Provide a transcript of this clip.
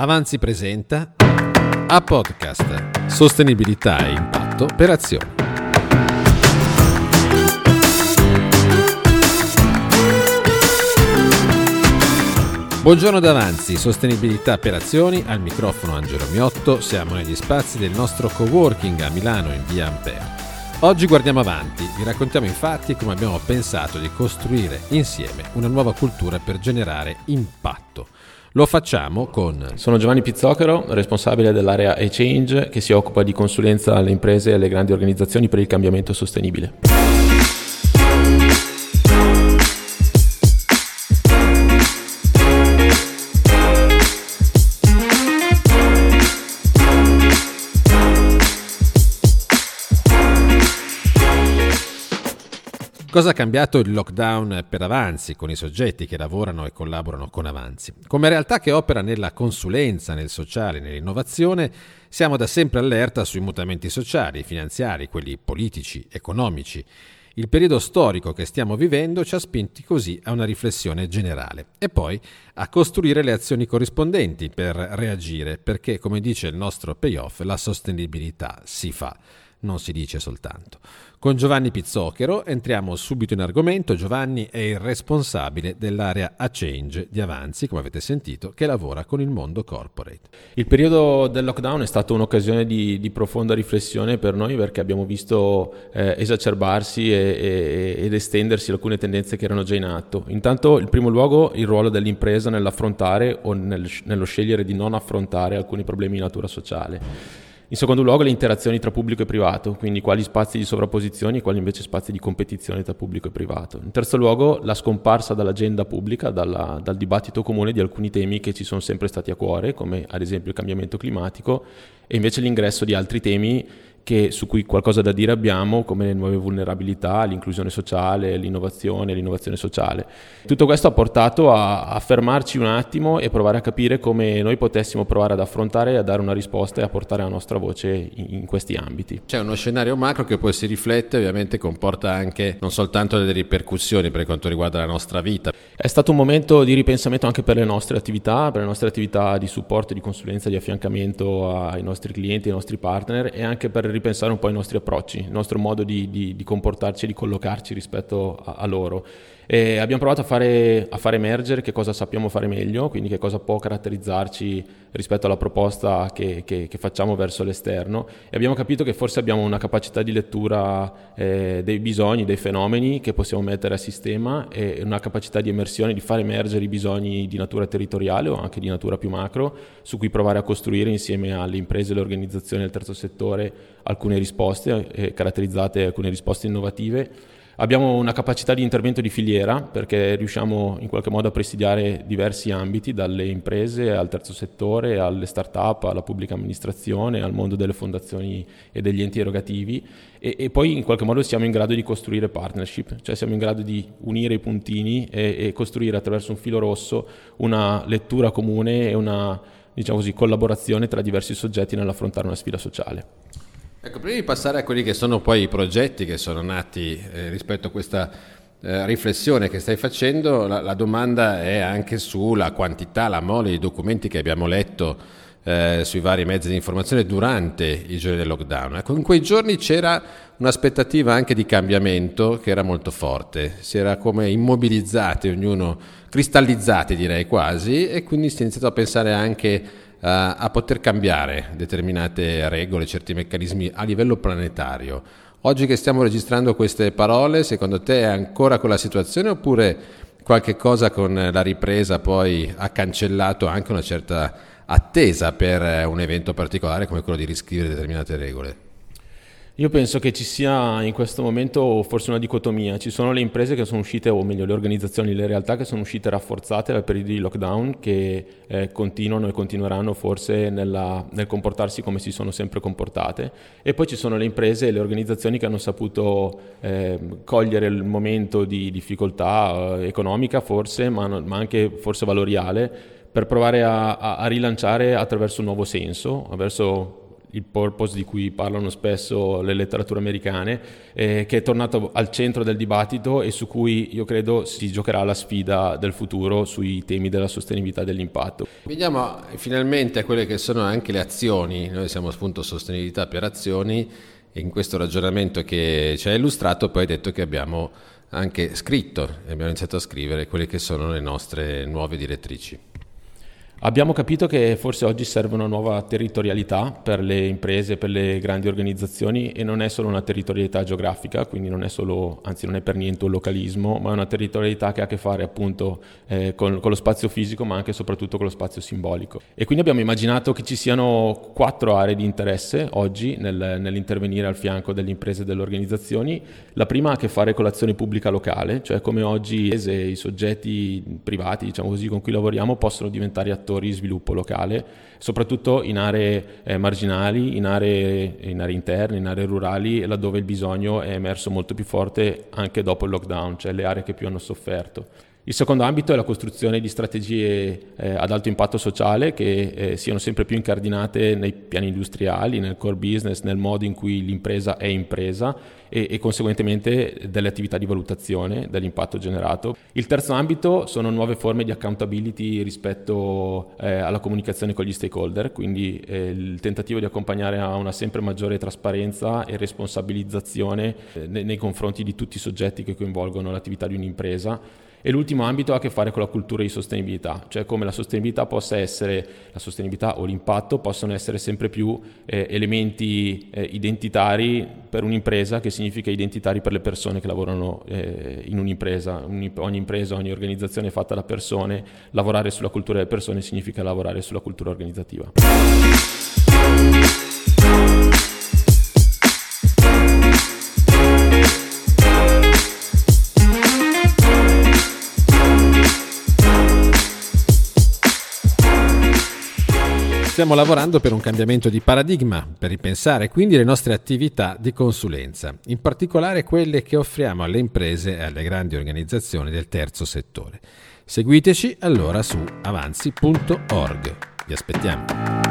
Avanzi presenta a podcast Sostenibilità e impatto per azioni. Buongiorno d'Avanzi, Sostenibilità per azioni, al microfono Angelo Miotto, siamo negli spazi del nostro coworking a Milano in via Ampere. Oggi guardiamo avanti, vi raccontiamo infatti come abbiamo pensato di costruire insieme una nuova cultura per generare impatto. Lo facciamo con... Sono Giovanni Pizzochero, responsabile dell'area e-Change che si occupa di consulenza alle imprese e alle grandi organizzazioni per il cambiamento sostenibile. Cosa ha cambiato il lockdown per Avanzi con i soggetti che lavorano e collaborano con Avanzi? Come realtà che opera nella consulenza, nel sociale, nell'innovazione, siamo da sempre allerta sui mutamenti sociali, finanziari, quelli politici, economici. Il periodo storico che stiamo vivendo ci ha spinti così a una riflessione generale e poi a costruire le azioni corrispondenti per reagire, perché come dice il nostro payoff, la sostenibilità si fa non si dice soltanto. Con Giovanni Pizzochero entriamo subito in argomento. Giovanni è il responsabile dell'area A Change di Avanzi, come avete sentito, che lavora con il mondo corporate. Il periodo del lockdown è stato un'occasione di, di profonda riflessione per noi perché abbiamo visto eh, esacerbarsi e, e, ed estendersi alcune tendenze che erano già in atto. Intanto, in primo luogo, il ruolo dell'impresa nell'affrontare o nel, nello scegliere di non affrontare alcuni problemi di natura sociale. In secondo luogo le interazioni tra pubblico e privato, quindi quali spazi di sovrapposizione e quali invece spazi di competizione tra pubblico e privato. In terzo luogo la scomparsa dall'agenda pubblica, dalla, dal dibattito comune di alcuni temi che ci sono sempre stati a cuore, come ad esempio il cambiamento climatico, e invece l'ingresso di altri temi che, su cui qualcosa da dire abbiamo, come le nuove vulnerabilità, l'inclusione sociale, l'innovazione, l'innovazione sociale. Tutto questo ha portato a, a fermarci un attimo e provare a capire come noi potessimo provare ad affrontare, a dare una risposta e a portare la nostra voce in, in questi ambiti. C'è uno scenario macro che poi si riflette, ovviamente comporta anche non soltanto delle ripercussioni per quanto riguarda la nostra vita. È stato un momento di ripensamento anche per le nostre attività, per le nostre attività di supporto, di consulenza, di affiancamento ai nostri clienti, ai nostri partner e anche per ripensare un po' i nostri approcci, il nostro modo di, di, di comportarci e di collocarci rispetto a, a loro. E abbiamo provato a fare, a fare, emergere che cosa sappiamo fare meglio, quindi che cosa può caratterizzarci rispetto alla proposta che, che, che facciamo verso l'esterno. E abbiamo capito che forse abbiamo una capacità di lettura eh, dei bisogni, dei fenomeni che possiamo mettere a sistema e una capacità di emersione, di far emergere i bisogni di natura territoriale o anche di natura più macro, su cui provare a costruire insieme alle imprese alle organizzazioni del terzo settore alcune risposte, eh, caratterizzate alcune risposte innovative Abbiamo una capacità di intervento di filiera perché riusciamo in qualche modo a presidiare diversi ambiti, dalle imprese al terzo settore, alle start-up, alla pubblica amministrazione, al mondo delle fondazioni e degli enti erogativi e, e, poi in qualche modo siamo in grado di costruire partnership, cioè siamo in grado di unire i puntini e, e costruire attraverso un filo rosso una lettura comune e una diciamo così, collaborazione tra diversi soggetti nell'affrontare una sfida sociale. Ecco, prima di passare a quelli che sono poi i progetti che sono nati eh, rispetto a questa eh, riflessione che stai facendo, la, la, domanda è anche sulla quantità, la mole di documenti che abbiamo letto eh, sui vari mezzi di informazione durante i giorni del lockdown. Ecco, in quei giorni c'era un'aspettativa anche di cambiamento che era molto forte, si era come immobilizzati, ognuno cristallizzati direi quasi, e quindi si è iniziato a pensare anche a, a poter cambiare determinate regole, certi meccanismi a livello planetario. Oggi che stiamo registrando queste parole, secondo te è ancora quella situazione oppure qualche cosa con la ripresa poi ha cancellato anche una certa attesa per un evento particolare come quello di riscrivere determinate regole? Io penso che ci sia in questo momento forse una dicotomia. Ci sono le imprese che sono uscite, o meglio le organizzazioni, le realtà che sono uscite rafforzate dal periodo di lockdown, che eh, continuano e continueranno forse nella, nel comportarsi come si sono sempre comportate. E poi ci sono le imprese e le organizzazioni che hanno saputo eh, cogliere il momento di difficoltà eh, economica forse, ma, ma, anche forse valoriale, per provare a, a, a rilanciare attraverso un nuovo senso, verso il purpose di cui parlano spesso le letterature americane, eh, che è tornato al centro del dibattito e su cui io credo si giocherà la sfida del futuro sui temi della sostenibilità e dell'impatto. Veniamo finalmente a quelle che sono anche le azioni, noi siamo appunto sostenibilità per azioni e in questo ragionamento che ci ha illustrato poi hai detto che abbiamo anche scritto abbiamo iniziato a scrivere quelle che sono le nostre nuove direttrici. Abbiamo capito che forse oggi serve una nuova territorialità per le imprese, per le grandi organizzazioni e non è solo una territorialità geografica, quindi non è solo, anzi non è per niente un localismo, ma è una territorialità che ha a che fare appunto eh, con, con, lo spazio fisico ma anche e soprattutto con lo spazio simbolico. E quindi abbiamo immaginato che ci siano quattro aree di interesse oggi nel, nell'intervenire al fianco delle imprese e delle organizzazioni. La prima ha a che fare con l'azione pubblica locale, cioè come oggi i soggetti privati, diciamo così, con cui lavoriamo possono diventare attori attori di sviluppo locale, soprattutto in aree eh, marginali, in aree, in aree, interne, in aree rurali, laddove il bisogno è emerso molto più forte anche dopo il lockdown, cioè le aree che più hanno sofferto. Il secondo ambito è la costruzione di strategie eh, ad alto impatto sociale che eh, siano sempre più incardinate nei piani industriali, nel core business, nel modo in cui l'impresa è impresa e, e conseguentemente delle attività di valutazione dell'impatto generato. Il terzo ambito sono nuove forme di accountability rispetto eh, alla comunicazione con gli stakeholder, quindi eh, il tentativo di accompagnare a una sempre maggiore trasparenza e responsabilizzazione eh, nei, nei confronti di tutti i soggetti che coinvolgono l'attività di un'impresa e l'ultimo ambito ha a che fare con la cultura di sostenibilità, cioè come la sostenibilità possa essere, la sostenibilità o l'impatto possono essere sempre più eh, elementi eh, identitari per un'impresa, che significa identitari per le persone che lavorano eh, in un'impresa. ogni impresa, ogni organizzazione è fatta da persone, lavorare sulla cultura delle persone significa lavorare sulla cultura organizzativa. Stiamo lavorando per un cambiamento di paradigma, per ripensare quindi le nostre attività di consulenza, in particolare quelle che offriamo alle imprese e alle grandi organizzazioni del terzo settore. Seguiteci allora su avanzi.org. Vi aspettiamo.